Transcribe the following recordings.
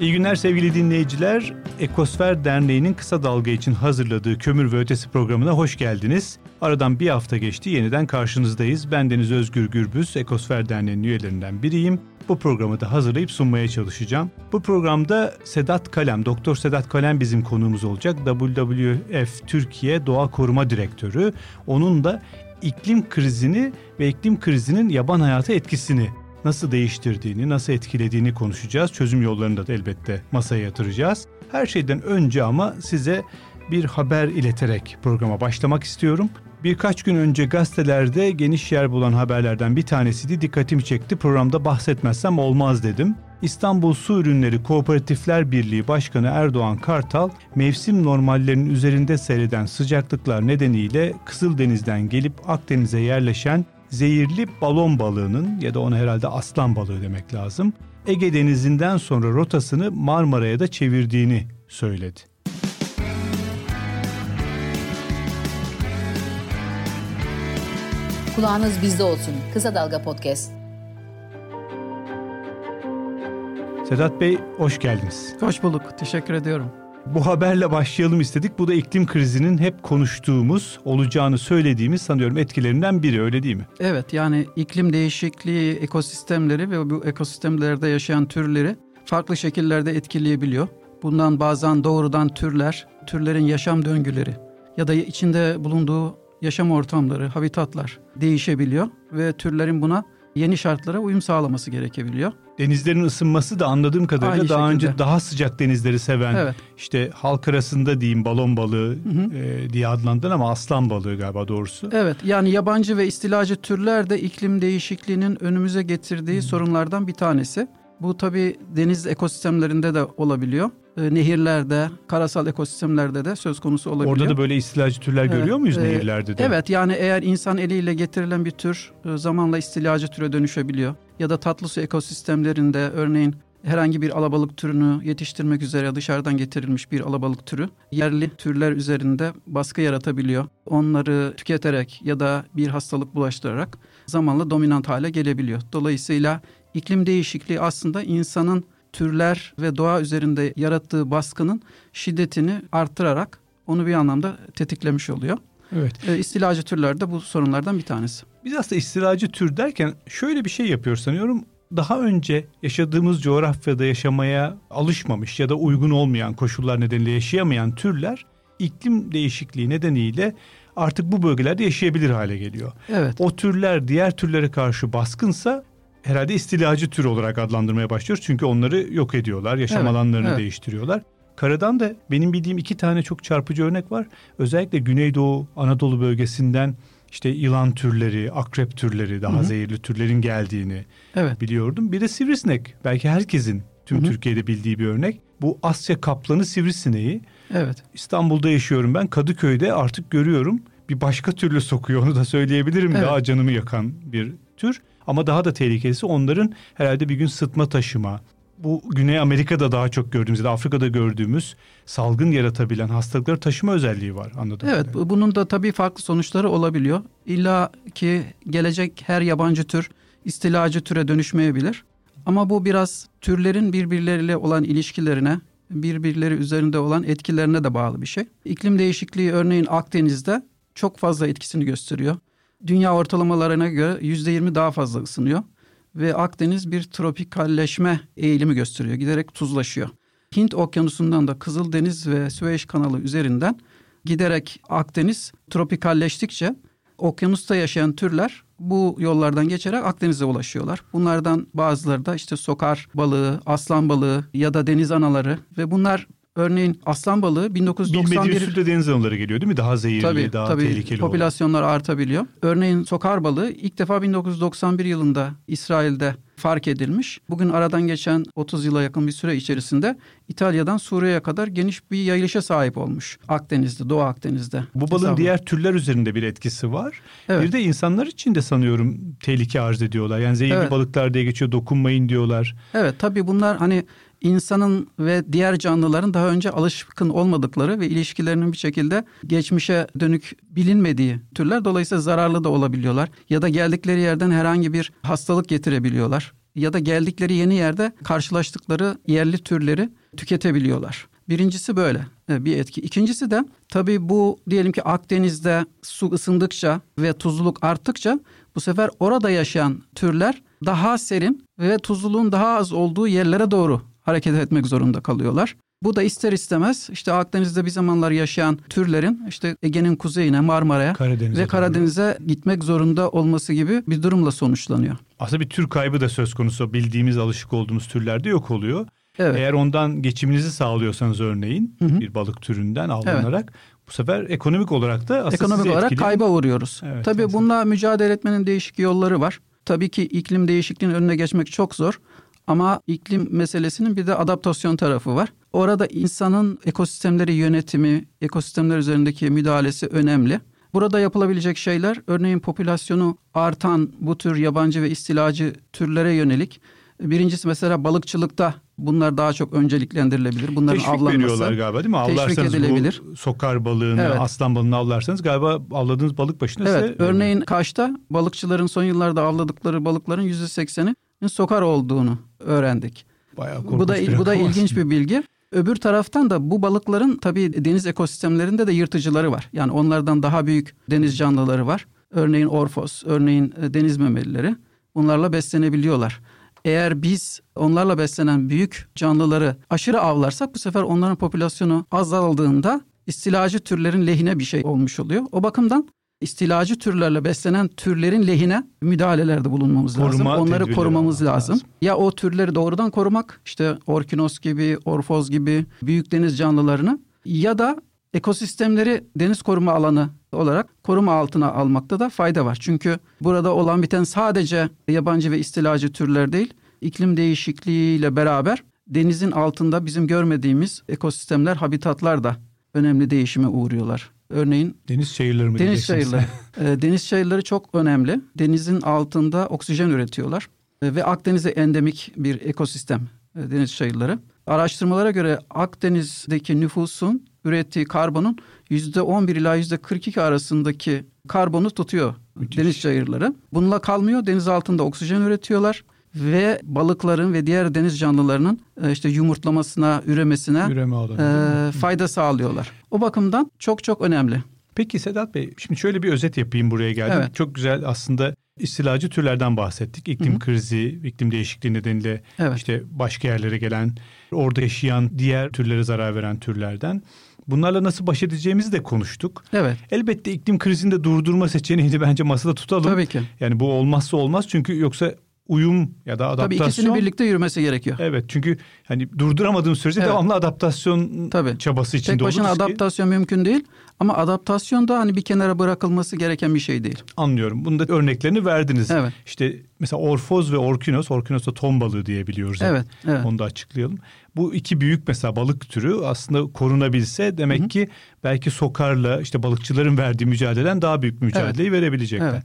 İyi günler sevgili dinleyiciler. Ekosfer Derneği'nin kısa dalga için hazırladığı Kömür ve Ötesi programına hoş geldiniz. Aradan bir hafta geçti, yeniden karşınızdayız. Ben Deniz Özgür Gürbüz, Ekosfer Derneği'nin üyelerinden biriyim. Bu programı da hazırlayıp sunmaya çalışacağım. Bu programda Sedat Kalem, Doktor Sedat Kalem bizim konuğumuz olacak. WWF Türkiye Doğa Koruma Direktörü. Onun da iklim krizini ve iklim krizinin yaban hayatı etkisini nasıl değiştirdiğini, nasıl etkilediğini konuşacağız. Çözüm yollarını da elbette masaya yatıracağız. Her şeyden önce ama size bir haber ileterek programa başlamak istiyorum. Birkaç gün önce gazetelerde geniş yer bulan haberlerden bir tanesiydi. Dikkatimi çekti. Programda bahsetmezsem olmaz dedim. İstanbul Su Ürünleri Kooperatifler Birliği Başkanı Erdoğan Kartal, mevsim normallerinin üzerinde seyreden sıcaklıklar nedeniyle Kızıldeniz'den gelip Akdeniz'e yerleşen zehirli balon balığının ya da ona herhalde aslan balığı demek lazım. Ege Denizi'nden sonra rotasını Marmara'ya da çevirdiğini söyledi. Kulağınız bizde olsun. Kısa Dalga Podcast. Sedat Bey hoş geldiniz. Hoş bulduk. Teşekkür ediyorum. Bu haberle başlayalım istedik. Bu da iklim krizinin hep konuştuğumuz, olacağını söylediğimiz sanıyorum etkilerinden biri öyle değil mi? Evet yani iklim değişikliği ekosistemleri ve bu ekosistemlerde yaşayan türleri farklı şekillerde etkileyebiliyor. Bundan bazen doğrudan türler, türlerin yaşam döngüleri ya da içinde bulunduğu yaşam ortamları, habitatlar değişebiliyor ve türlerin buna yeni şartlara uyum sağlaması gerekebiliyor. Denizlerin ısınması da anladığım kadarıyla Aynı daha şekilde. önce daha sıcak denizleri seven Evet. işte halk arasında diyeyim balon balığı e, diye adlandırılan ama aslan balığı galiba doğrusu. Evet yani yabancı ve istilacı türler de iklim değişikliğinin önümüze getirdiği sorunlardan bir tanesi. Bu tabi deniz ekosistemlerinde de olabiliyor. E, Nehirlerde, karasal ekosistemlerde de söz konusu olabiliyor. Orada da böyle istilacı türler Evet, görüyor muyuz e, nehirlerde de? Evet yani eğer insan eliyle getirilen bir tür e, zamanla istilacı türe dönüşebiliyor. Ya da tatlı su ekosistemlerinde örneğin herhangi bir alabalık türünü yetiştirmek üzere dışarıdan getirilmiş bir alabalık türü yerli türler üzerinde baskı yaratabiliyor. Onları tüketerek ya da bir hastalık bulaştırarak zamanla dominant hale gelebiliyor. Dolayısıyla iklim değişikliği aslında insanın türler ve doğa üzerinde yarattığı baskının şiddetini arttırarak onu bir anlamda tetiklemiş oluyor. Evet. E, istilacı türler de bu sorunlardan bir tanesi. Biz aslında istilacı tür derken şöyle bir şey yapıyoruz sanıyorum. Daha önce yaşadığımız coğrafyada yaşamaya alışmamış ya da uygun olmayan koşullar nedeniyle yaşayamayan türler iklim değişikliği nedeniyle artık bu bölgelerde yaşayabilir hale geliyor. Evet. O türler diğer türlere karşı baskınsa herhalde istilacı tür olarak adlandırmaya başlıyoruz. Çünkü onları yok ediyorlar, yaşam Evet, alanlarını evet. değiştiriyorlar. Karadan da benim bildiğim iki tane çok çarpıcı örnek var. Özellikle Güneydoğu Anadolu bölgesinden işte yılan türleri, akrep türleri, daha Hı hı. zehirli türlerin geldiğini Evet. biliyordum. Bir de sivrisinek. Belki herkesin tüm Hı hı. Türkiye'de bildiği bir örnek. Bu Asya kaplanı sivrisineği. Evet. İstanbul'da yaşıyorum ben. Kadıköy'de artık görüyorum. Bir başka türlü sokuyor onu da söyleyebilirim. Evet. Daha canımı yakan bir tür. Ama daha da tehlikelisi onların herhalde bir gün sıtma taşıma. Bu Güney Amerika'da daha çok gördüğümüz ya da Afrika'da gördüğümüz salgın yaratabilen hastalıkları taşıma özelliği var anladım. Evet. bu- Bunun da tabii farklı sonuçları olabiliyor. İlla ki gelecek her yabancı tür istilacı türe dönüşmeyebilir. Ama bu biraz türlerin birbirleriyle olan ilişkilerine, birbirleri üzerinde olan etkilerine de bağlı bir şey. İklim değişikliği örneğin Akdeniz'de çok fazla etkisini gösteriyor. Dünya ortalamalarına göre %20 daha fazla ısınıyor ve Akdeniz bir tropikalleşme eğilimi gösteriyor. Giderek tuzlaşıyor. Hint Okyanusu'ndan da Kızıldeniz ve Süveyş Kanalı üzerinden giderek Akdeniz tropikalleştikçe okyanusta yaşayan türler bu yollardan geçerek Akdeniz'e ulaşıyorlar. Bunlardan bazıları da işte sokar balığı, aslan balığı ya da deniz anaları ve bunlar örneğin aslan balığı Bilmediğimiz 1991 türde deniz anaları geliyor değil mi? Daha zehirli, Tabii, daha tabii tehlikeli olan. popülasyonlar artabiliyor. Örneğin sokar balığı ilk defa 1991 yılında İsrail'de fark edilmiş. Bugün aradan geçen 30 yıla yakın bir süre içerisinde İtalya'dan Suriye'ye kadar geniş bir yayılışa sahip olmuş. Akdeniz'de, Doğu Akdeniz'de. Bu balığın Hesabı. diğer türler üzerinde bir etkisi var. Evet. Bir de insanlar için de sanıyorum tehlike arz ediyorlar. Yani zehirli Evet. balıklar diye geçiyor, dokunmayın diyorlar. Evet tabii bunlar hani insanın ve diğer canlıların daha önce alışkın olmadıkları ve ilişkilerinin bir şekilde geçmişe dönük bilinmediği türler dolayısıyla zararlı da olabiliyorlar ya da geldikleri yerden herhangi bir hastalık getirebiliyorlar. ya da geldikleri yeni yerde karşılaştıkları yerli türleri tüketebiliyorlar. Birincisi böyle e, bir etki. İkincisi de tabii bu diyelim ki Akdeniz'de su ısındıkça ve tuzluluk arttıkça bu sefer orada yaşayan türler daha serin ve tuzluluğun daha az olduğu yerlere doğru hareket etmek zorunda kalıyorlar. Bu da ister istemez işte Akdeniz'de bir zamanlar yaşayan türlerin işte Ege'nin kuzeyine Marmara'ya Karadeniz'e ve. Karadeniz'e gitmek zorunda olması gibi bir durumla sonuçlanıyor. Aslında bir tür kaybı da söz konusu. Bildiğimiz, alışık olduğumuz türlerde yok oluyor. Evet. Eğer ondan geçiminizi sağlıyorsanız örneğin Hı hı. bir balık türünden avlanarak bu sefer ekonomik olarak da aslında Ekonomik olarak etkileyen- kayba uğruyoruz. Evet, Tabii evet. bununla mücadele etmenin değişik yolları var. Tabii ki iklim değişikliğinin önüne geçmek çok zor. Ama iklim meselesinin bir de adaptasyon tarafı var. Orada insanın ekosistemleri yönetimi, ekosistemler üzerindeki müdahalesi önemli. Burada yapılabilecek şeyler örneğin popülasyonu artan bu tür yabancı ve istilacı türlere yönelik. Birincisi mesela balıkçılıkta bunlar daha çok önceliklendirilebilir. Bunların Teşvik avlanması. veriyorlar galiba değil mi? Avlarsanız edilebilir. bu sokar balığını, Evet. aslan balığını avlarsanız galiba avladığınız balık başına Evet, size... örneğin Kaş'ta balıkçıların son yıllarda avladıkları balıkların yüzde sekseni sokar olduğunu öğrendik. Bayağı Bu da bu da ilginç bir bilgi. Öbür taraftan da bu balıkların tabii deniz ekosistemlerinde de yırtıcıları var. Yani onlardan daha büyük deniz canlıları var. Örneğin orfos, örneğin e, deniz memelileri. Bunlarla beslenebiliyorlar. Eğer biz onlarla beslenen büyük canlıları aşırı avlarsak bu sefer onların popülasyonu azaldığında istilacı türlerin lehine bir şey olmuş oluyor. O bakımdan istilacı türlerle beslenen türlerin lehine müdahalelerde bulunmamız lazım. Koruma Onları tedbirleri korumamız lazım. lazım. Ya o türleri doğrudan korumak işte orkinos gibi, orfoz gibi büyük deniz canlılarını ya da ekosistemleri deniz koruma alanı olarak koruma altına almakta da fayda var. Çünkü burada olan biten sadece yabancı ve istilacı türler değil, iklim değişikliğiyle beraber denizin altında bizim görmediğimiz ekosistemler, habitatlar da önemli değişime uğruyorlar. Örneğin Deniz çayırları mı Deniz çayırları. Ee, deniz çayırları çok önemli. Denizin altında oksijen üretiyorlar. Ee, ve Akdeniz'e endemik bir ekosistem e, deniz çayırları. Araştırmalara göre Akdeniz'deki nüfusun ürettiği karbonun %11 ila %42 arasındaki karbonu tutuyor Müthiş. deniz çayırları. Bununla kalmıyor. Deniz altında oksijen üretiyorlar ve balıkların ve diğer deniz canlılarının e, işte yumurtlamasına, üremesine Üreme alanı. e, fayda sağlıyorlar. O bakımdan çok çok önemli. Peki Sedat Bey, şimdi şöyle bir özet yapayım buraya geldim. Evet. Çok güzel aslında istilacı türlerden bahsettik. İklim Hı hı. krizi, iklim değişikliği nedeniyle Evet. işte başka yerlere gelen, orada yaşayan diğer türlere zarar veren türlerden. Bunlarla nasıl baş edeceğimizi de konuştuk. Evet. Elbette iklim krizini de durdurma seçeneğini bence masada tutalım. Tabii ki. Yani bu olmazsa olmaz çünkü yoksa uyum ya da Tabii adaptasyon. ikisinin birlikte yürümesi gerekiyor. Evet çünkü hani durduramadığım sürece Evet. devamlı adaptasyon Tabii. çabası içinde Tek başına oluruz ki- adaptasyon mümkün değil. Ama adaptasyon da hani bir kenara bırakılması gereken bir şey değil. Anlıyorum. Bunun da örneklerini verdiniz. Evet. İşte mesela orfoz ve orkinos, orkinos da ton balığı diye biliyoruz. Evet, evet. Onu da açıklayalım. Bu iki büyük mesela balık türü aslında korunabilse demek ki belki sokarla işte balıkçıların verdiği mücadeleden daha büyük mücadeleyi verebilecekler. Evet.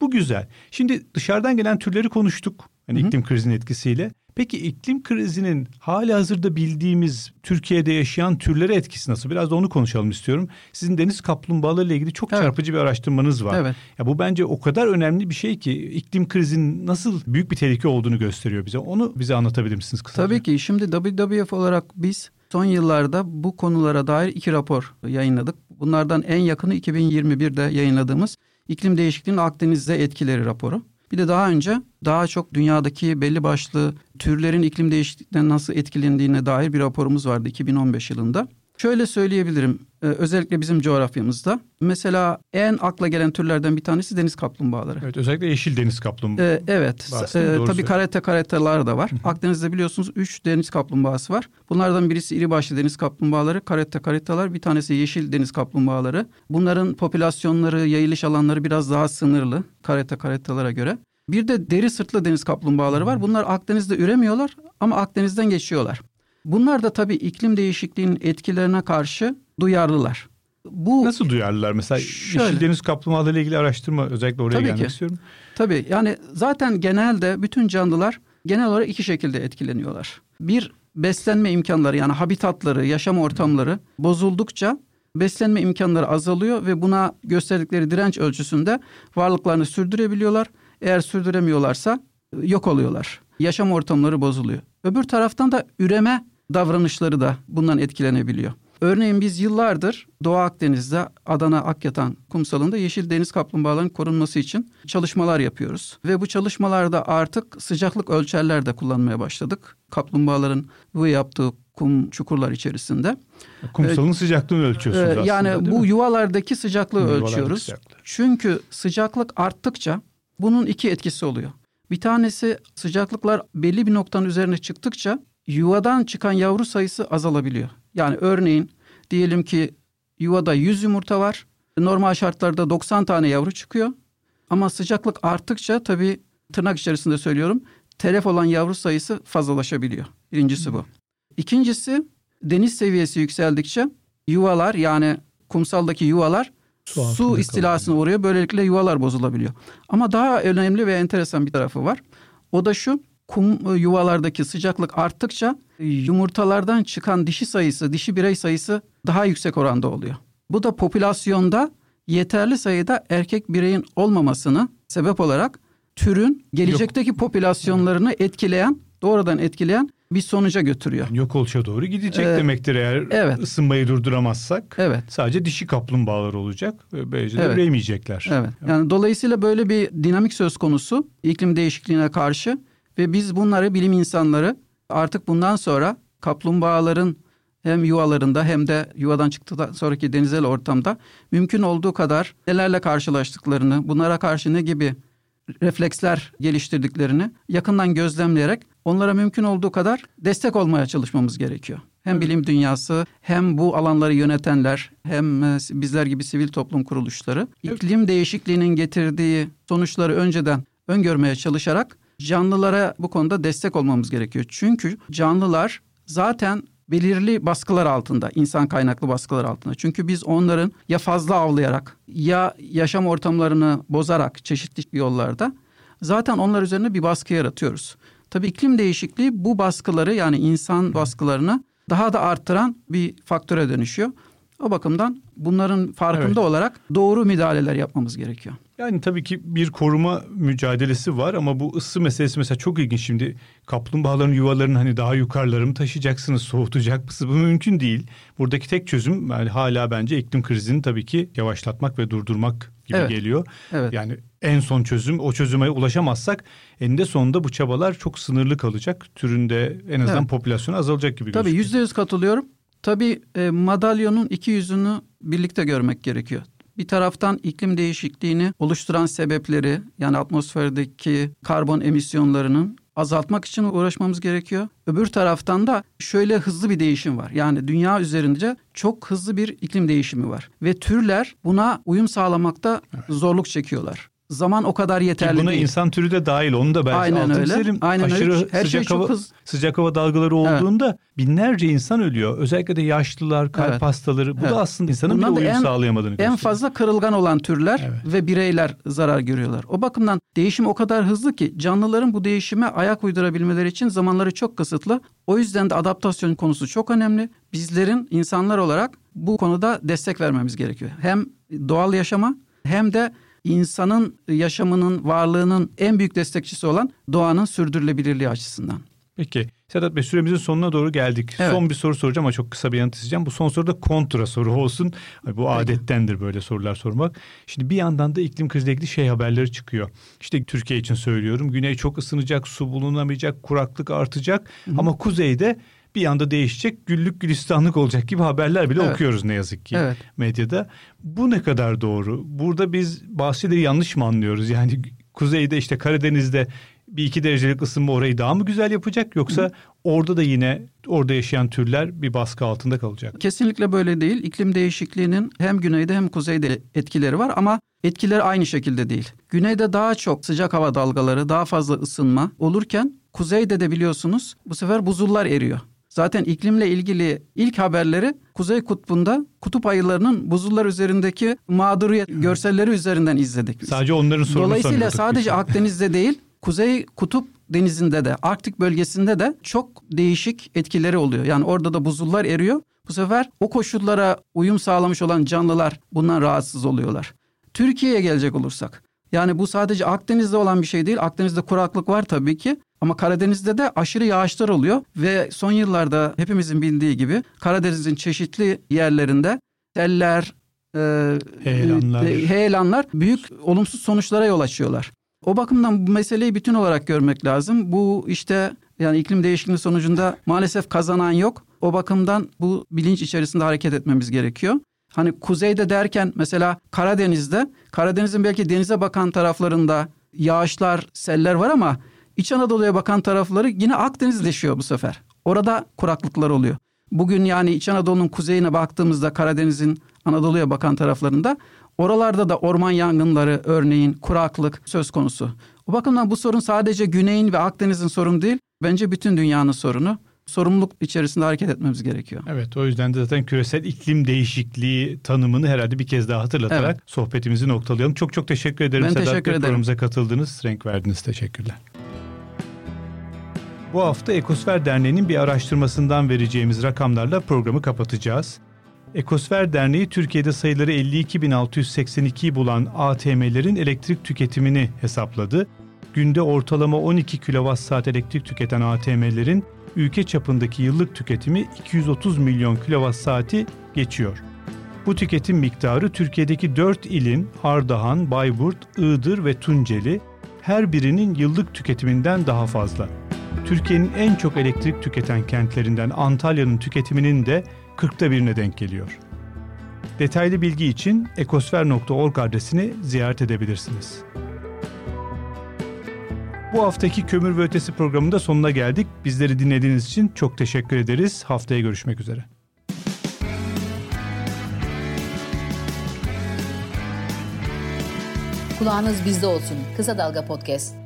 Bu güzel. Şimdi dışarıdan gelen türleri konuştuk. Hani iklim krizinin etkisiyle. Peki iklim krizinin hali hazırda bildiğimiz Türkiye'de yaşayan türlere etkisi nasıl? Biraz da onu konuşalım istiyorum. Sizin deniz kaplumbağaları ile ilgili çok Evet. çarpıcı bir araştırmanız var. Evet. Ya bu bence o kadar önemli bir şey ki iklim krizinin nasıl büyük bir tehlike olduğunu gösteriyor bize. Onu bize anlatabilir misiniz kısaca? Tabii ki şimdi WWF olarak biz son yıllarda bu konulara dair iki rapor yayınladık. Bunlardan en yakını 2021'de yayınladığımız iklim değişikliğinin Akdeniz'de etkileri raporu. Bir de daha önce daha çok dünyadaki belli başlı türlerin iklim değişikliğinden nasıl etkilendiğine dair bir raporumuz vardı 2015 yılında. Şöyle söyleyebilirim e, özellikle bizim coğrafyamızda. Mesela en akla gelen türlerden bir tanesi deniz kaplumbağaları. Evet özellikle yeşil deniz kaplumbağa. Ee, evet. Doğru tabii karate karateler da var. Akdeniz'de biliyorsunuz 3 deniz kaplumbağası var. Bunlardan birisi iri başlı deniz kaplumbağaları, karate karateler. Bir tanesi yeşil deniz kaplumbağaları. Bunların popülasyonları, yayılış alanları biraz daha sınırlı karate karatelere göre. Bir de deri sırtlı deniz kaplumbağaları var. Bunlar Akdeniz'de üremiyorlar ama Akdeniz'den geçiyorlar. Bunlar da tabii iklim değişikliğinin etkilerine karşı duyarlılar. Bu Nasıl duyarlılar mesela Şöyle. yeşil deniz kaplumbağaları ile ilgili araştırma özellikle oraya Tabii gelmek ki. istiyorum. Tabii yani zaten genelde bütün canlılar genel olarak iki şekilde etkileniyorlar. Bir beslenme imkanları yani habitatları, yaşam ortamları bozuldukça beslenme imkanları azalıyor ve buna gösterdikleri direnç ölçüsünde varlıklarını sürdürebiliyorlar. Eğer sürdüremiyorlarsa e, yok oluyorlar. yaşam ortamları bozuluyor. Öbür taraftan da üreme davranışları da bundan etkilenebiliyor. Örneğin biz yıllardır Doğu Akdeniz'de Adana Akyatan kumsalında yeşil deniz kaplumbağalarının korunması için çalışmalar yapıyoruz. Ve bu çalışmalarda artık sıcaklık ölçerler de kullanmaya başladık. Kaplumbağaların bu yaptığı kum çukurlar içerisinde. Kumsalın ee, sıcaklığını ölçüyorsunuz aslında. Yani bu yuvalardaki sıcaklığı yuvalardaki ölçüyoruz. Sıcaklığı. Çünkü sıcaklık arttıkça bunun iki etkisi oluyor. Bir tanesi sıcaklıklar belli bir noktanın üzerine çıktıkça yuvadan çıkan yavru sayısı azalabiliyor. Yani örneğin diyelim ki yuvada 100 yumurta var. Normal şartlarda 90 tane yavru çıkıyor. Ama sıcaklık arttıkça tabii tırnak içerisinde söylüyorum telef olan yavru sayısı fazlalaşabiliyor. Birincisi bu. İkincisi deniz seviyesi yükseldikçe yuvalar yani kumsaldaki yuvalar su, su istilasına kalıyor. uğruyor. Böylelikle yuvalar bozulabiliyor. Ama daha önemli ve enteresan bir tarafı var. O da şu kum yuvalardaki sıcaklık arttıkça yumurtalardan çıkan dişi sayısı, dişi birey sayısı daha yüksek oranda oluyor. Bu da popülasyonda yeterli sayıda erkek bireyin olmamasını sebep olarak türün gelecekteki Yok. popülasyonlarını etkileyen, doğrudan etkileyen bir sonuca götürüyor. Yok oluşa doğru gidecek ee, demektir eğer evet. ısınmayı durduramazsak. Evet. Sadece dişi kaplumbağalar olacak ve böylece evet. üremeyecekler. Evet. Yani dolayısıyla böyle bir dinamik söz konusu iklim değişikliğine karşı ve biz bunları bilim insanları artık bundan sonra kaplumbağaların hem yuvalarında hem de yuvadan çıktıktan sonraki denizel ortamda mümkün olduğu kadar nelerle karşılaştıklarını, bunlara karşı ne gibi refleksler geliştirdiklerini yakından gözlemleyerek onlara mümkün olduğu kadar destek olmaya çalışmamız gerekiyor. Hem bilim dünyası hem bu alanları yönetenler hem e, bizler gibi sivil toplum kuruluşları iklim değişikliğinin getirdiği sonuçları önceden öngörmeye çalışarak canlılara bu konuda destek olmamız gerekiyor. Çünkü canlılar zaten belirli baskılar altında, insan kaynaklı baskılar altında. Çünkü biz onların ya fazla avlayarak ya yaşam ortamlarını bozarak çeşitli yollarda zaten onlar üzerine bir baskı yaratıyoruz. Tabii iklim değişikliği bu baskıları yani insan baskılarını daha da arttıran bir faktöre dönüşüyor. O bakımdan bunların farkında evet. olarak doğru müdahaleler yapmamız gerekiyor. Yani tabii ki bir koruma mücadelesi var ama bu ısı meselesi mesela çok ilginç. Şimdi kaplumbağaların yuvalarını hani daha yukarıları mı taşıyacaksınız, soğutacak mısınız? Bu mümkün değil. Buradaki tek çözüm yani hala bence iklim krizini tabii ki yavaşlatmak ve durdurmak gibi evet. geliyor. Evet. Yani en son çözüm o çözüme ulaşamazsak eninde sonunda bu çabalar çok sınırlı kalacak. Türünde en azından evet. popülasyonu azalacak gibi Tabii gözüküyor. yüzde yüz katılıyorum. Tabii e, madalyonun iki yüzünü birlikte görmek gerekiyor. Bir taraftan iklim değişikliğini oluşturan sebepleri yani atmosferdeki karbon emisyonlarının azaltmak için uğraşmamız gerekiyor. Öbür taraftan da şöyle hızlı bir değişim var. Yani dünya üzerinde çok hızlı bir iklim değişimi var ve türler buna uyum sağlamakta zorluk çekiyorlar zaman o kadar yeterli Ki buna değil. insan türü de dahil onu da belki Aynen altını öyle. Çizelim. Aynen Aşırı öyle. Her sıcak şey hava, hız. Sıcak hava dalgaları olduğunda evet. binlerce insan ölüyor. Özellikle de yaşlılar, kalp evet. hastaları. Bu evet. da aslında insanın Bundan bir uyum en, sağlayamadığını gösteriyor. En fazla kırılgan olan türler evet. ve bireyler zarar görüyorlar. O bakımdan değişim o kadar hızlı ki canlıların bu değişime ayak uydurabilmeleri için zamanları çok kısıtlı. O yüzden de adaptasyon konusu çok önemli. Bizlerin insanlar olarak bu konuda destek vermemiz gerekiyor. Hem doğal yaşama hem de insanın yaşamının, varlığının en büyük destekçisi olan doğanın sürdürülebilirliği açısından. Peki Sedat Bey süremizin sonuna doğru geldik. Evet. Son bir soru soracağım ama çok kısa bir yanıt isteyeceğim. Bu son soru da kontra soru olsun. Bu adettendir böyle sorular sormak. Şimdi bir yandan da iklim kriziyle ilgili şey haberleri çıkıyor. İşte Türkiye için söylüyorum. Güney çok ısınacak, su bulunamayacak, kuraklık artacak. Hı-hı. Ama kuzeyde bir anda değişecek, güllük gülistanlık olacak gibi haberler bile evet. okuyoruz ne yazık ki evet. medyada. Bu ne kadar doğru? Burada biz bazı şeyleri yanlış mı anlıyoruz? Yani kuzeyde işte Karadeniz'de bir iki derecelik ısınma orayı daha mı güzel yapacak yoksa Hı. orada da yine orada yaşayan türler bir baskı altında kalacak? Kesinlikle böyle değil. İklim değişikliğinin hem güneyde hem kuzeyde etkileri var ama etkileri aynı şekilde değil. Güneyde daha çok sıcak hava dalgaları, daha fazla ısınma olurken kuzeyde de biliyorsunuz bu sefer buzullar eriyor. Zaten iklimle ilgili ilk haberleri Kuzey Kutbu'nda kutup ayılarının buzullar üzerindeki mağduriyet görselleri üzerinden izledik. Biz. Sadece onların sorunu Dolayısıyla sadece Akdeniz'de değil Kuzey Kutup denizinde de Arktik bölgesinde de çok değişik etkileri oluyor. Yani orada da buzullar eriyor. Bu sefer o koşullara uyum sağlamış olan canlılar bundan rahatsız oluyorlar. Türkiye'ye gelecek olursak yani bu sadece Akdeniz'de olan bir şey değil. Akdeniz'de kuraklık var tabii ki Ama Karadeniz'de de aşırı yağışlar oluyor ve son yıllarda hepimizin bildiği gibi Karadeniz'in çeşitli yerlerinde seller, e, heyelanlar. E, heyelanlar büyük olumsuz sonuçlara yol açıyorlar. O bakımdan bu meseleyi bütün olarak görmek lazım. Bu işte yani iklim değişikliği sonucunda maalesef kazanan yok. O bakımdan bu bilinç içerisinde hareket etmemiz gerekiyor. Hani kuzeyde derken mesela Karadeniz'de, Karadeniz'in belki denize bakan taraflarında yağışlar, seller var ama İç Anadolu'ya bakan tarafları yine Akdenizleşiyor bu sefer. Orada kuraklıklar oluyor. Bugün yani İç Anadolu'nun kuzeyine baktığımızda Karadeniz'in Anadolu'ya bakan taraflarında oralarda da orman yangınları örneğin kuraklık söz konusu. O bakımdan bu sorun sadece Güney'in ve Akdeniz'in sorunu değil, bence bütün dünyanın sorunu. Sorumluluk içerisinde hareket etmemiz gerekiyor. Evet o yüzden de zaten küresel iklim değişikliği tanımını herhalde bir kez daha hatırlatarak evet. sohbetimizi noktalayalım. Çok çok teşekkür ederim. Ben Sedat teşekkür ederim. Programımıza katıldınız, renk verdiniz. Teşekkürler. Bu hafta Ekosfer Derneği'nin bir araştırmasından vereceğimiz rakamlarla programı kapatacağız. Ekosfer Derneği Türkiye'de sayıları 52.682'yi bulan ATM'lerin elektrik tüketimini hesapladı. Günde ortalama 12 kWh elektrik tüketen ATM'lerin ülke çapındaki yıllık tüketimi 230 milyon kWh'i geçiyor. Bu tüketim miktarı Türkiye'deki 4 ilin Ardahan, Bayburt, Iğdır ve Tunceli her birinin yıllık tüketiminden daha fazla. Türkiye'nin en çok elektrik tüketen kentlerinden Antalya'nın tüketiminin de 40'ta birine denk geliyor. Detaylı bilgi için ekosfer.org adresini ziyaret edebilirsiniz. Bu haftaki Kömür ve Ötesi programında sonuna geldik. Bizleri dinlediğiniz için çok teşekkür ederiz. Haftaya görüşmek üzere. Kulağınız bizde olsun. Kısa Dalga Podcast.